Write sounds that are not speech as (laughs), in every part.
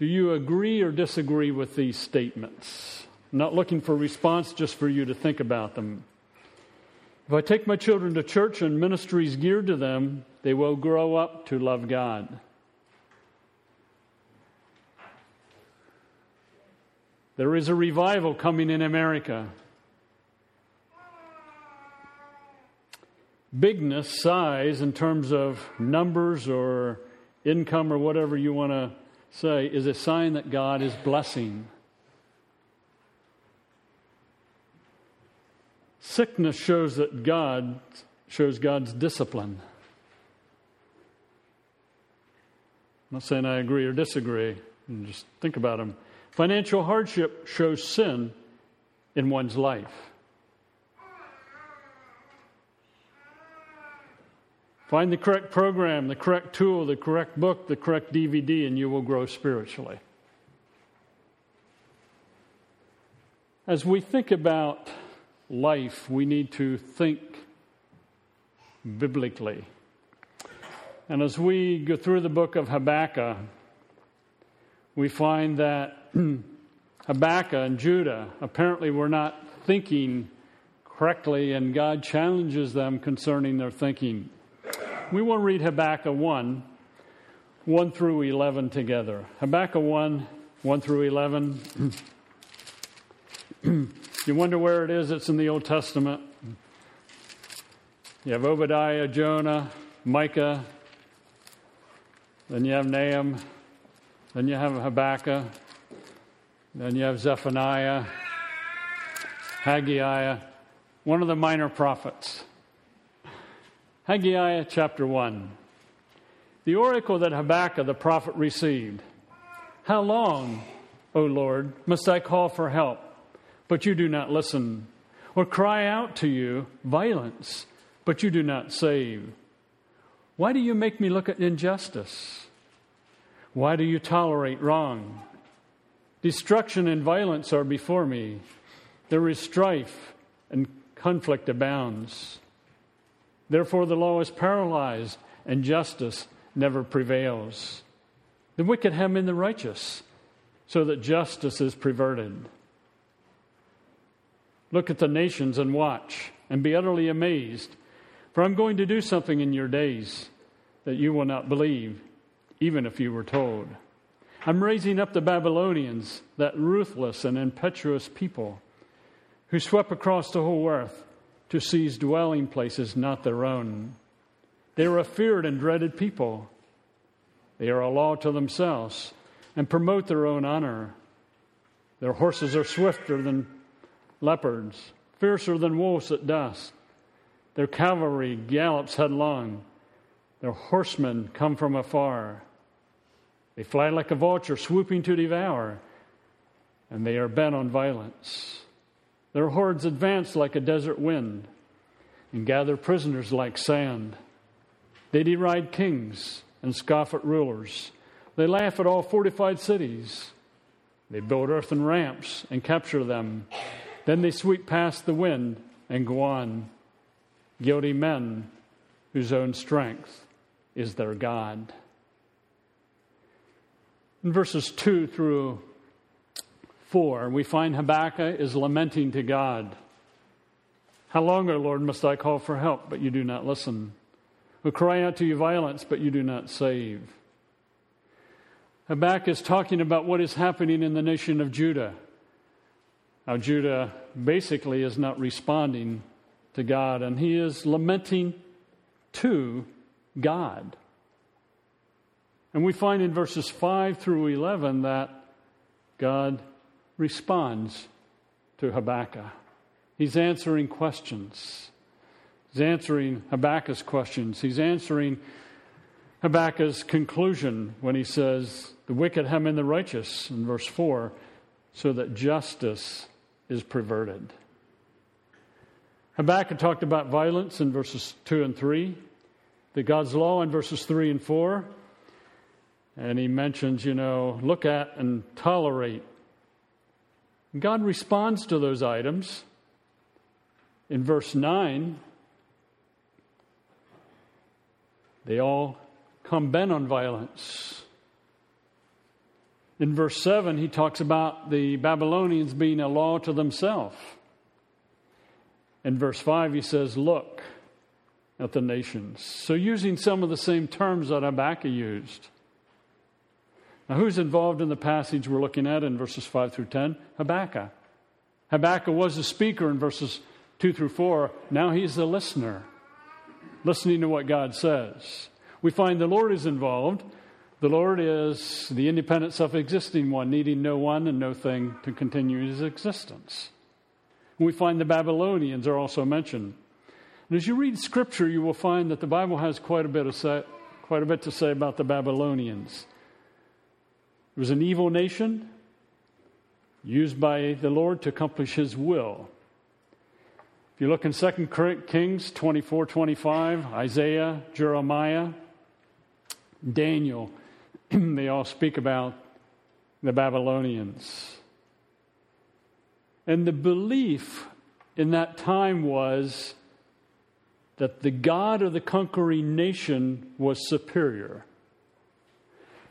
Do you agree or disagree with these statements? I'm not looking for a response, just for you to think about them. If I take my children to church and ministries geared to them, they will grow up to love God. There is a revival coming in America. Bigness, size, in terms of numbers or income or whatever you want to say, is a sign that God is blessing. Sickness shows that God shows God's discipline. I'm not saying I agree or disagree. Just think about them. Financial hardship shows sin in one's life. Find the correct program, the correct tool, the correct book, the correct DVD, and you will grow spiritually. As we think about life, we need to think biblically. And as we go through the book of Habakkuk, we find that (clears throat) Habakkuk and Judah apparently were not thinking correctly, and God challenges them concerning their thinking. We to read Habakkuk 1, 1 through 11 together. Habakkuk 1, 1 through 11. (clears throat) You wonder where it is? It's in the Old Testament. You have Obadiah, Jonah, Micah, then you have Nahum, then you have Habakkuk, then you have Zephaniah, Haggai, one of the minor prophets. Haggai chapter 1. The oracle that Habakkuk the prophet received. How long, O Lord, must I call for help? but you do not listen, or cry out to you violence, but you do not save? Why do you make me look at injustice? Why do you tolerate wrong? Destruction and violence are before me. There is strife and conflict abounds. Therefore, the law is paralyzed and justice never prevails. The wicked hem in the righteous, so that justice is perverted. Look at the nations and watch and be utterly amazed. For I'm going to do something in your days that you will not believe, even if you were told. I'm raising up the Babylonians, that ruthless and impetuous people who swept across the whole earth to seize dwelling places not their own. They are a feared and dreaded people. They are a law to themselves and promote their own honor. Their horses are swifter than leopards, fiercer than wolves at dusk. Their cavalry gallops headlong. Their horsemen come from afar. They fly like a vulture, swooping to devour, and they are bent on violence. Their hordes advance like a desert wind and gather prisoners like sand. They deride kings and scoff at rulers. They laugh at all fortified cities. They build earthen ramps and capture them. Then they sweep past the wind and go on. Guilty men whose own strength is their God. In verses 2 through 4, we find Habakkuk is lamenting to God. How long, O Lord, must I call for help, but you do not listen? Who cry out to you violence, but you do not save? Habakkuk is talking about what is happening in the nation of Judah. How Judah basically is not responding to God, and he is lamenting to God. And we find in verses 5 through 11 that God responds to Habakkuk. He's answering questions. He's answering Habakkuk's questions. He's answering Habakkuk's conclusion when he says, The wicked hem in the righteous, in verse 4, so that justice is perverted. Habakkuk talked about violence in verses 2 and 3, the God's law in verses 3 and 4. And he mentions, you know, look at and tolerate. God responds to those items. In verse 9, they all come bent on violence. In verse 7, he talks about the Babylonians being a law to themselves. In verse 5, he says, Look at the nations. So, using some of the same terms that Habakkuk used. Now, who's involved in the passage we're looking at in verses 5 through 10? Habakkuk. Habakkuk was the speaker in verses 2 through 4. Now he's the listener, listening to what God says. We find the Lord is involved. The Lord is the independent, self existing one, needing no one and no thing to continue his existence. We find the Babylonians are also mentioned. And as you read Scripture, you will find that the Bible has quite a bit, of say, quite a bit to say about the Babylonians. It was an evil nation used by the Lord to accomplish his will. If you look in 2 Kings 24 25, Isaiah, Jeremiah, Daniel, (clears throat) they all speak about the Babylonians. And the belief in that time was that the God of the conquering nation was superior.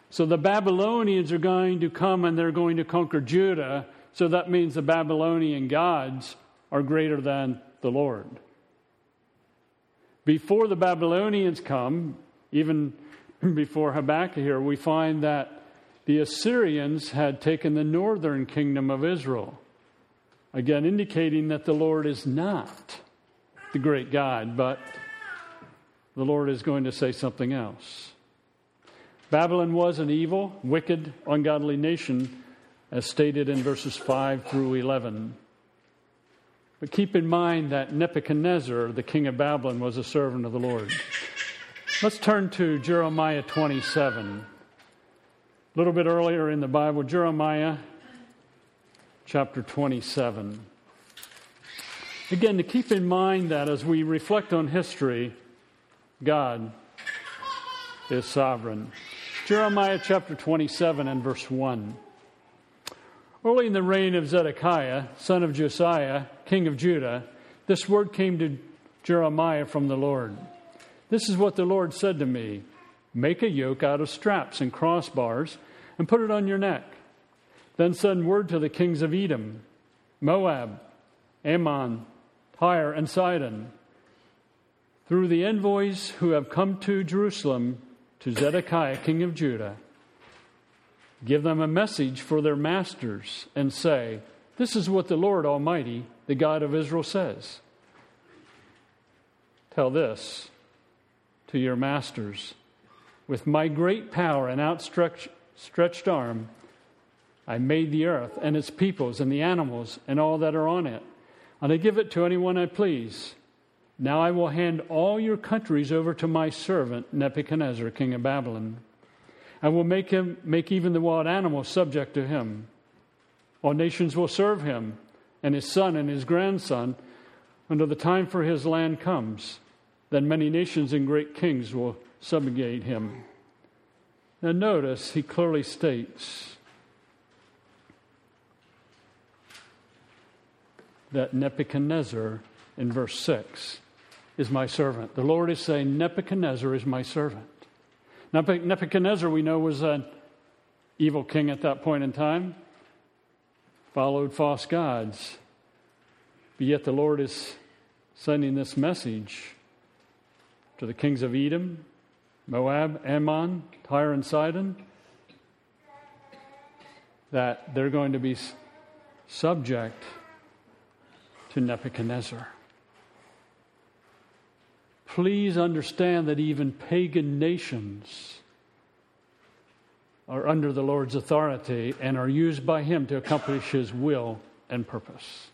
So the Babylonians are going to come and they're going to conquer Judah. So that means the Babylonian gods are greater than the Lord. Before the Babylonians come, even (clears throat) before Habakkuk here, we find that the Assyrians had taken the northern kingdom of Israel. Again, indicating that the Lord is not the great God, but the Lord is going to say something else. Babylon was an evil, wicked, ungodly nation, as stated in verses 5 through 11. But keep in mind that Nebuchadnezzar, the king of Babylon, was a servant of the Lord. Let's turn to Jeremiah 27. A little bit earlier in the Bible, Jeremiah chapter 27. Again, to keep in mind that as we reflect on history, God is sovereign. Jeremiah chapter 27 and verse 1. Early in the reign of Zedekiah, son of Josiah, king of Judah, this word came to Jeremiah from the Lord. This is what the Lord said to me Make a yoke out of straps and crossbars and put it on your neck. Then send word to the kings of Edom, Moab, Ammon, Tyre, and Sidon through the envoys who have come to Jerusalem to Zedekiah, king of Judah. Give them a message for their masters and say, This is what the Lord Almighty, the God of Israel, says. Tell this to your masters. With my great power and outstretched arm, I made the earth and its peoples and the animals and all that are on it, and I give it to anyone I please. Now I will hand all your countries over to my servant Nebuchadnezzar, king of Babylon. I will make him make even the wild animals subject to him. All nations will serve him, and his son and his grandson, until the time for his land comes. Then many nations and great kings will subjugate him. Now, notice he clearly states that Nebuchadnezzar, in verse 6, is my servant. The Lord is saying, Nebuchadnezzar is my servant. Nebuchadnezzar, we know, was an evil king at that point in time, followed false gods. But yet the Lord is sending this message to the kings of Edom, Moab, Ammon, Tyre, and Sidon, that they're going to be subject to Nebuchadnezzar. Please understand that even pagan nations are under the Lord's authority and are used by Him to accomplish His will and purpose.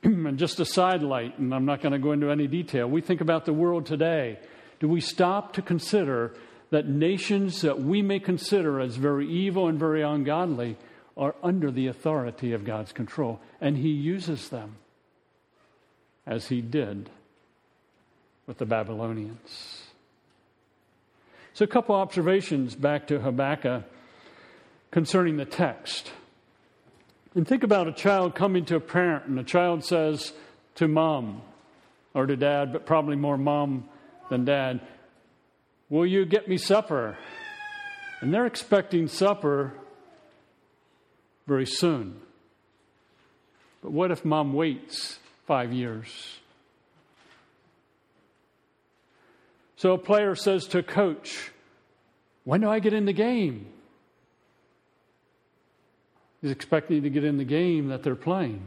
(clears throat) and just a sidelight, and I'm not going to go into any detail. We think about the world today. Do we stop to consider that nations that we may consider as very evil and very ungodly are under the authority of God's control? And He uses them as He did with the Babylonians. So, a couple observations back to Habakkuk concerning the text. And think about a child coming to a parent, and the child says to mom or to dad, but probably more mom than dad, Will you get me supper? And they're expecting supper very soon. But what if mom waits five years? So a player says to a coach, When do I get in the game? He's expecting to get in the game that they're playing.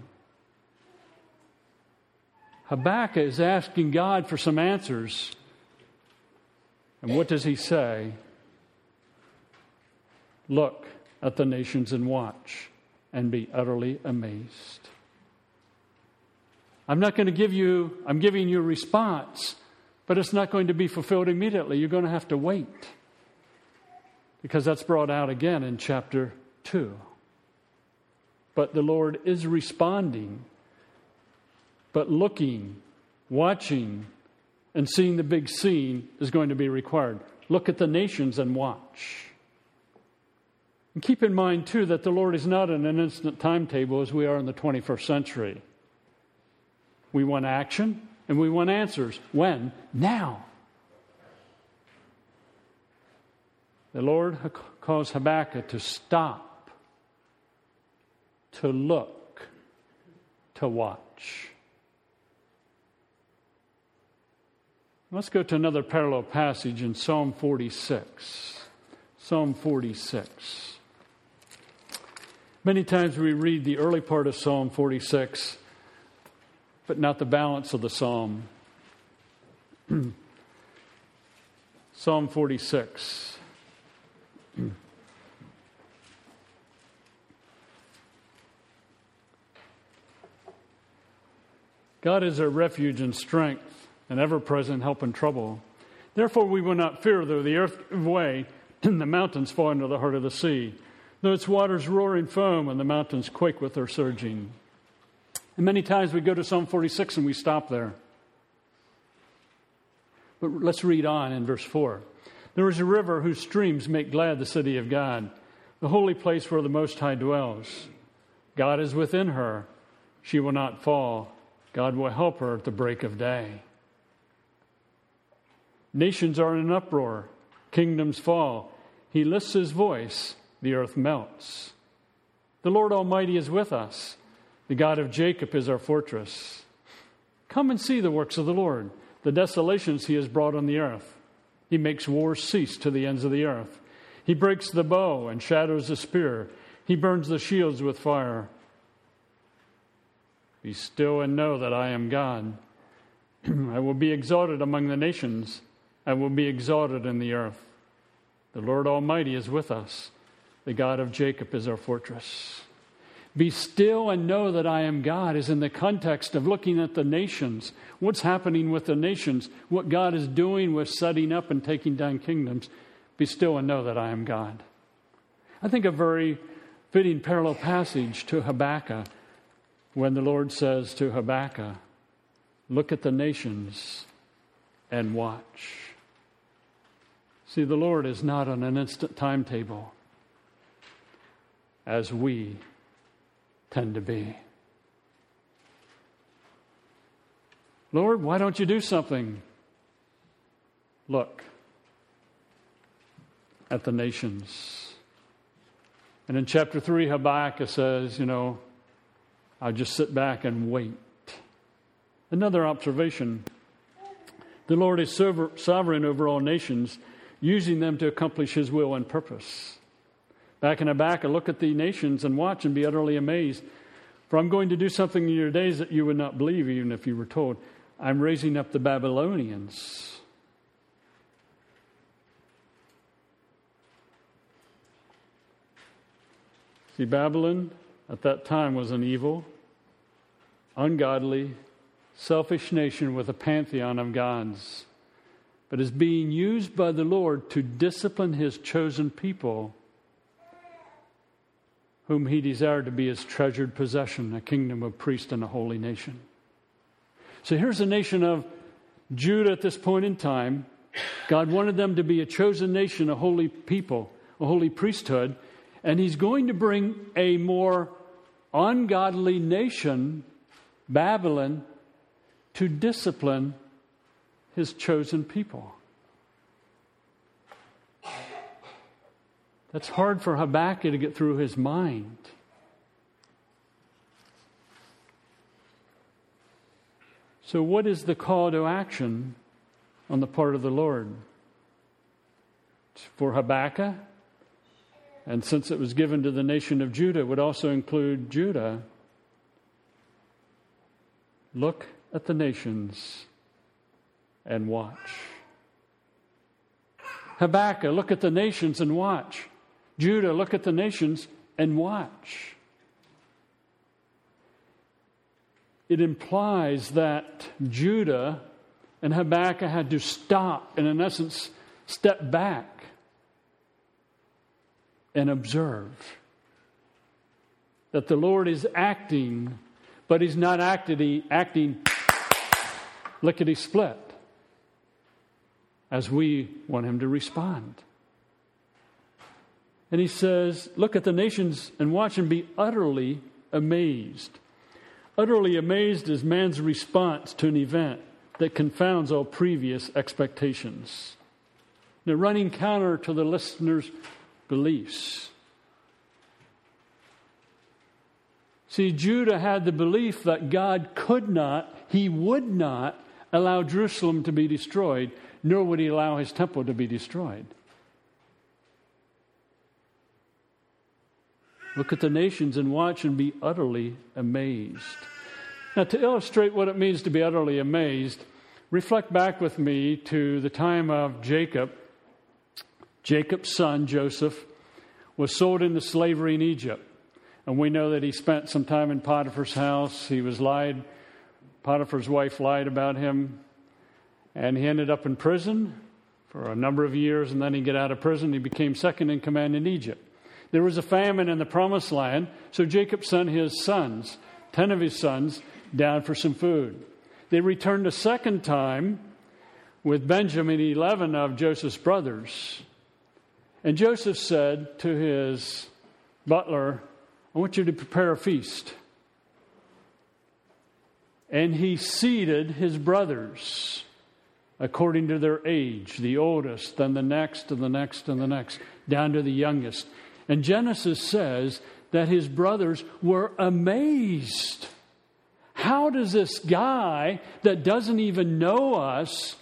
Habakkuk is asking God for some answers. And what does he say? Look at the nations and watch and be utterly amazed. I'm not going to give you, I'm giving you a response, but it's not going to be fulfilled immediately. You're going to have to wait. Because that's brought out again in chapter 2. But the Lord is responding, but looking, watching, and seeing the big scene is going to be required. Look at the nations and watch. And keep in mind, too, that the Lord is not in an instant timetable as we are in the 21st century. We want action and we want answers. When? Now. The Lord calls Habakkuk to stop, to look, to watch. Let's go to another parallel passage in Psalm 46. Psalm 46. Many times we read the early part of Psalm 46, but not the balance of the psalm. (clears throat) psalm 46. God is our refuge and strength, an ever present help in trouble. Therefore, we will not fear though the earth give way (clears throat) and the mountains fall into the heart of the sea though its waters roar in foam and the mountains quake with their surging. And many times we go to Psalm 46 and we stop there. But let's read on in verse 4. There is a river whose streams make glad the city of God, the holy place where the Most High dwells. God is within her. She will not fall. God will help her at the break of day. Nations are in an uproar, kingdoms fall. He lifts his voice the earth melts. The Lord Almighty is with us. The God of Jacob is our fortress. Come and see the works of the Lord, the desolations he has brought on the earth. He makes wars cease to the ends of the earth. He breaks the bow and shatters the spear. He burns the shields with fire. Be still and know that I am God. (clears throat) I will be exalted among the nations. I will be exalted in the earth. The Lord Almighty is with us. The God of Jacob is our fortress. Be still and know that I am God is in the context of looking at the nations. What's happening with the nations? What God is doing with setting up and taking down kingdoms. Be still and know that I am God. I think a very fitting parallel passage to Habakkuk when the Lord says to Habakkuk, Look at the nations and watch. See, the Lord is not on an instant timetable as we tend to be. Lord, why don't you do something? Look at the nations. And in chapter 3, Habakkuk says, you know, I'll just sit back and wait. Another observation the Lord is sovereign over all nations, using them to accomplish his will and purpose. Back in Habakkuk, look at the nations and watch and be utterly amazed. For I'm going to do something in your days that you would not believe, even if you were told. I'm raising up the Babylonians. See, Babylon at that time was an evil, ungodly, selfish nation with a pantheon of gods, but is being used by the Lord to discipline his chosen people whom he desired to be his treasured possession, a kingdom of priests and a holy nation. So here's the nation of Judah at this point in time. God wanted them to be a chosen nation, a holy people, a holy priesthood, and he's going to bring a more ungodly nation, Babylon, to discipline his chosen people. That's hard for Habakkuk to get through his mind. So, what is the call to action on the part of the Lord? For Habakkuk, and since it was given to the nation of Judah, it would also include Judah. Look at the nations and watch. Habakkuk, look at the nations and watch. Judah, look at the nations and watch. It implies that Judah and Habakkuk had to stop and, in essence, step back and observe that the Lord is acting, but He's not acting, acting lickety split as we want Him to respond. And He says, Look at the nations and watch and be utterly amazed. Utterly amazed is man's response to an event that confounds all previous expectations. Now, running counter to the listener's beliefs. See, Judah had the belief that God could not, he would not allow Jerusalem to be destroyed, nor would he allow his temple to be destroyed. Look at the nations and watch and be utterly amazed. Now, to illustrate what it means to be utterly amazed, reflect back with me to the time of Jacob Jacob's son, Joseph, was sold into slavery in Egypt. And we know that he spent some time in Potiphar's house. He was lied, Potiphar's wife lied about him. And he ended up in prison for a number of years. And then he got out of prison. He became second in command in Egypt. There was a famine in the promised land. So Jacob sent his sons, 10 of his sons, down for some food. They returned a second time with Benjamin, 11 of Joseph's brothers. And Joseph said to his butler, I want you to prepare a feast. And he seated his brothers according to their age, the oldest, then the next, and the next, and the next, down to the youngest. And Genesis says that his brothers were amazed. How does this guy that doesn't even know us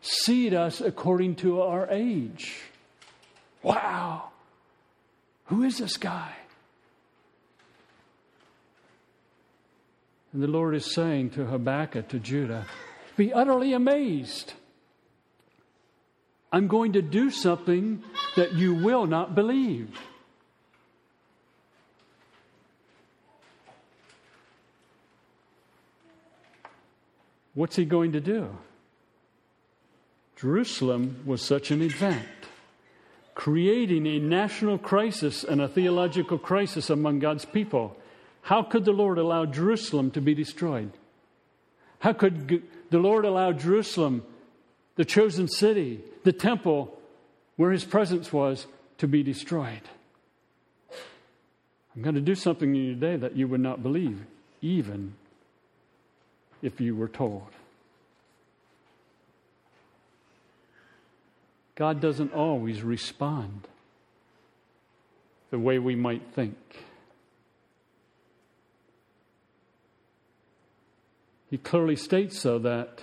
seat us according to our age? Wow, who is this guy? And the Lord is saying to Habakkuk, to Judah, be utterly amazed. I'm going to do something that you will not believe. What's he going to do? Jerusalem was such an event creating a national crisis and a theological crisis among God's people. How could the Lord allow Jerusalem to be destroyed? How could the Lord allow Jerusalem, the chosen city, the temple where his presence was, to be destroyed? I'm going to do something in you today that you would not believe, even if you were told. God doesn't always respond the way we might think. He clearly states, so that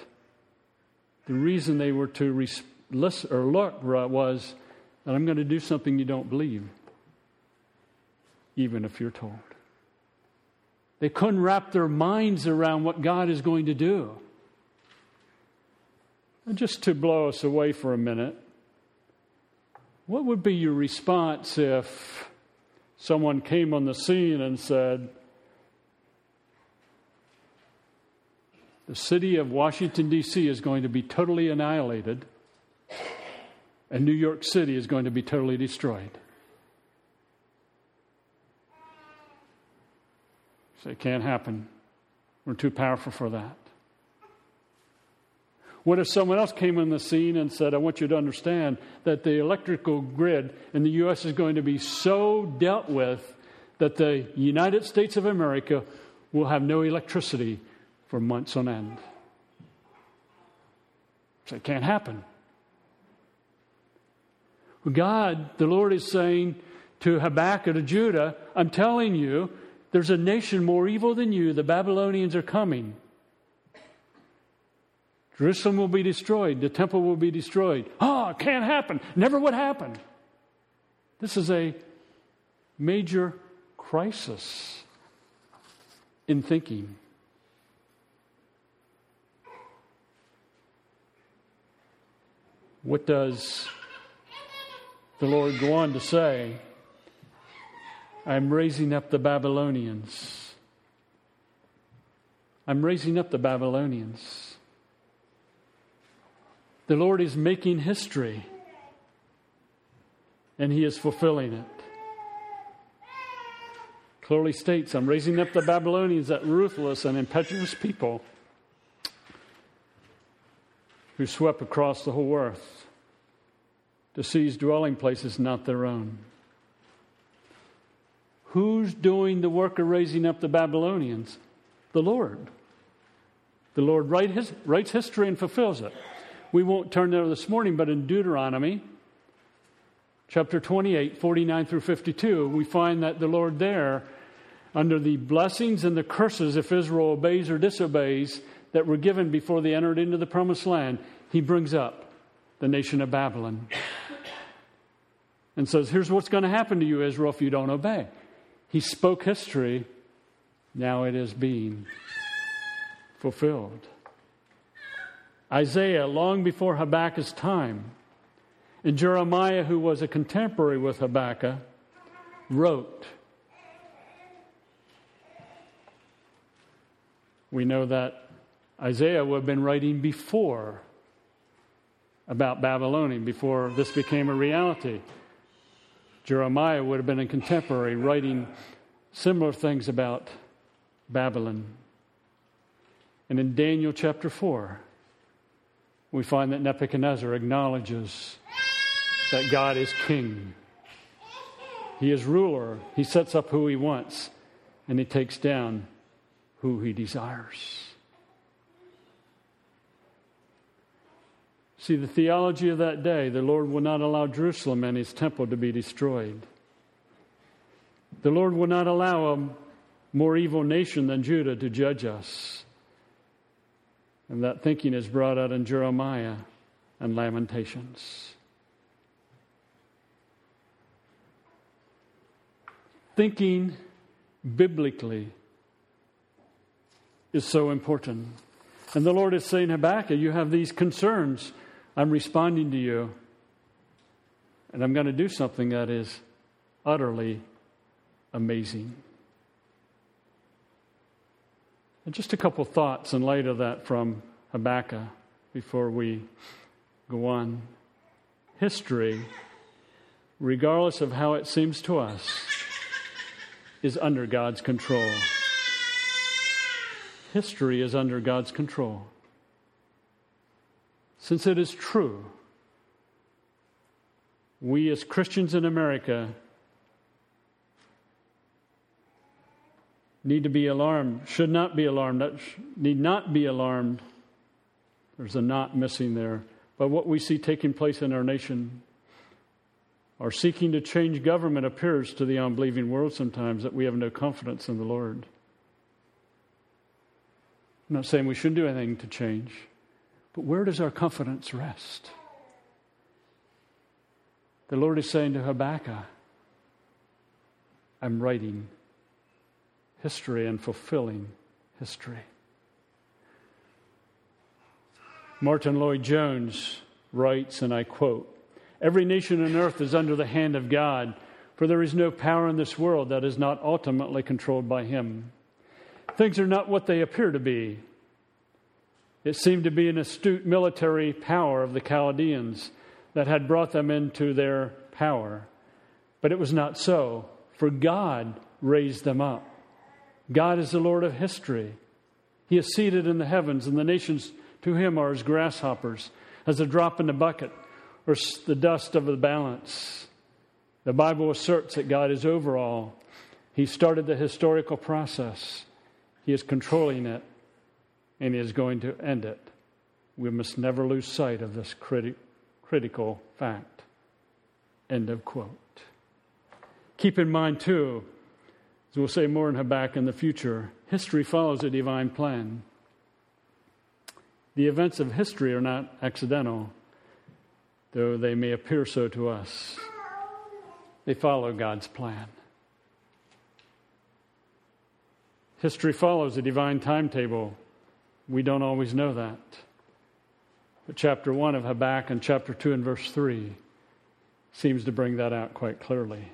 the reason they were to res- listen or look was that I'm going to do something you don't believe, even if you're told. They couldn't wrap their minds around what God is going to do. And just to blow us away for a minute, what would be your response if someone came on the scene and said, The city of Washington, D.C. is going to be totally annihilated, and New York City is going to be totally destroyed? So it can't happen. We're too powerful for that. What if someone else came on the scene and said, I want you to understand that the electrical grid in the U.S. is going to be so dealt with that the United States of America will have no electricity for months on end? So it can't happen. God, the Lord is saying to Habakkuk, to Judah, I'm telling you, there's a nation more evil than you. The Babylonians are coming. Jerusalem will be destroyed. The temple will be destroyed. Oh, it can't happen. Never would happen. This is a major crisis in thinking. What does the Lord go on to say? I'm raising up the Babylonians. I'm raising up the Babylonians. The Lord is making history, and He is fulfilling it. Clearly states, I'm raising up the Babylonians, that ruthless and impetuous people who swept across the whole earth to seize dwelling places not their own. Who's doing the work of raising up the Babylonians? The Lord. The Lord write his, writes history and fulfills it. We won't turn there this morning, but in Deuteronomy chapter 28, 49 through 52, we find that the Lord there, under the blessings and the curses if Israel obeys or disobeys, that were given before they entered into the promised land, he brings up the nation of Babylon and says, Here's what's going to happen to you, Israel, if you don't obey. He spoke history, now it is being fulfilled. Isaiah, long before Habakkuk's time, and Jeremiah, who was a contemporary with Habakkuk, wrote. We know that Isaiah would have been writing before about Babylonian, before this became a reality. Jeremiah would have been a contemporary writing similar things about Babylon. And in Daniel chapter 4, we find that Nebuchadnezzar acknowledges that God is king. He is ruler. He sets up who he wants, and he takes down who he desires. See, the theology of that day, the Lord will not allow Jerusalem and his temple to be destroyed. The Lord will not allow a more evil nation than Judah to judge us. And that thinking is brought out in Jeremiah and Lamentations. Thinking biblically is so important. And the Lord is saying, Habakkuk, you have these concerns. I'm responding to you, and I'm going to do something that is utterly amazing. And just a couple thoughts in light of that from Habakkuk before we go on. History, regardless of how it seems to us, is under God's control. History is under God's control since it is true, we as Christians in America need to be alarmed, should not be alarmed, need not be alarmed. There's a not missing there. But what we see taking place in our nation, our seeking to change government appears to the unbelieving world sometimes that we have no confidence in the Lord. I'm not saying we shouldn't do anything to change. But where does our confidence rest? The Lord is saying to Habakkuk, I'm writing history and fulfilling history. Martyn Lloyd-Jones writes, and I quote Every nation on earth is under the hand of God, for there is no power in this world that is not ultimately controlled by Him. Things are not what they appear to be. It seemed to be an astute military power of the Chaldeans that had brought them into their power. But it was not so, for God raised them up. God is the Lord of history. He is seated in the heavens, and the nations to him are as grasshoppers, as a drop in the bucket, or the dust of the balance. The Bible asserts that God is over all. He started the historical process, He is controlling it and is going to end it. We must never lose sight of this criti- critical fact. End of quote. Keep in mind, too, as we'll say more in Habakkuk in the future, history follows a divine plan. The events of history are not accidental, though they may appear so to us. They follow God's plan. History follows a divine timetable. We don't always know that. But chapter 1 of Habakkuk and chapter 2 and verse 3 seems to bring that out quite clearly.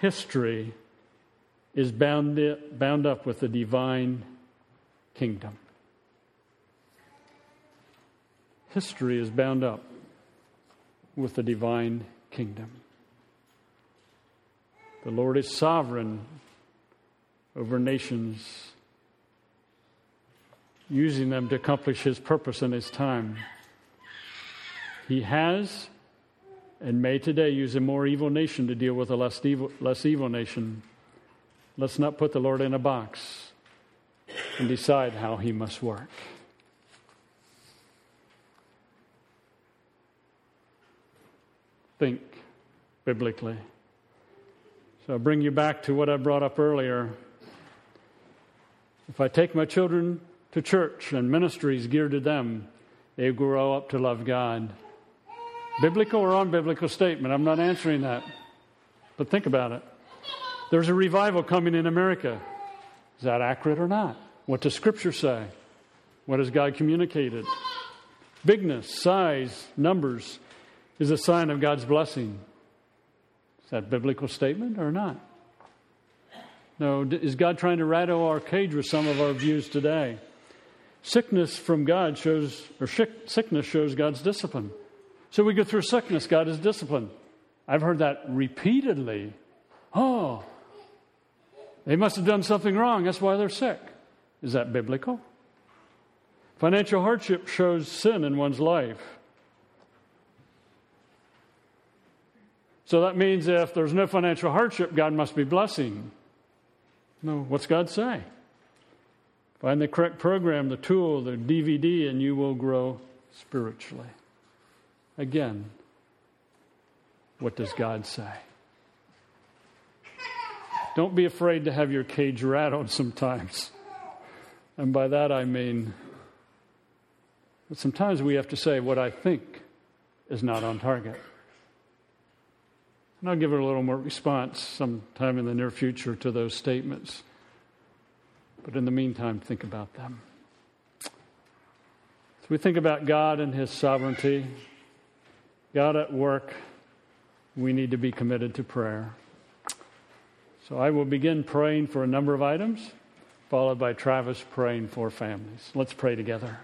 History is bound, bound up with the divine kingdom. History is bound up with the divine kingdom. The Lord is sovereign over nations, using them to accomplish His purpose in His time. He has and may today use a more evil nation to deal with a less evil, less evil nation. Let's not put the Lord in a box and decide how He must work. Think biblically. So I'll bring you back to what I brought up earlier. If I take my children to church and ministries geared to them, they grow up to love God. Biblical or unbiblical statement, I'm not answering that. But think about it. There's a revival coming in America. Is that accurate or not? What does Scripture say? What has God communicated? Bigness, size, numbers is a sign of God's blessing. Is that biblical statement or not? No, is God trying to rattle our cage with some of our views today? Sickness from God shows, or sickness shows God's discipline. So we go through sickness, God is discipline. I've heard that repeatedly. Oh, they must have done something wrong. That's why they're sick. Is that biblical? Financial hardship shows sin in one's life. So that means if there's no financial hardship, God must be blessing. No, what's God say? Find the correct program, the tool, the DVD, and you will grow spiritually. Again, what does God say? Don't be afraid to have your cage rattled (laughs) sometimes. And by that I mean sometimes we have to say what I think is not on target. And I'll give it a little more response sometime in the near future to those statements. But in the meantime, think about them. As we think about God and His sovereignty, God at work, we need to be committed to prayer. So I will begin praying for a number of items, followed by Travis praying for families. Let's pray together.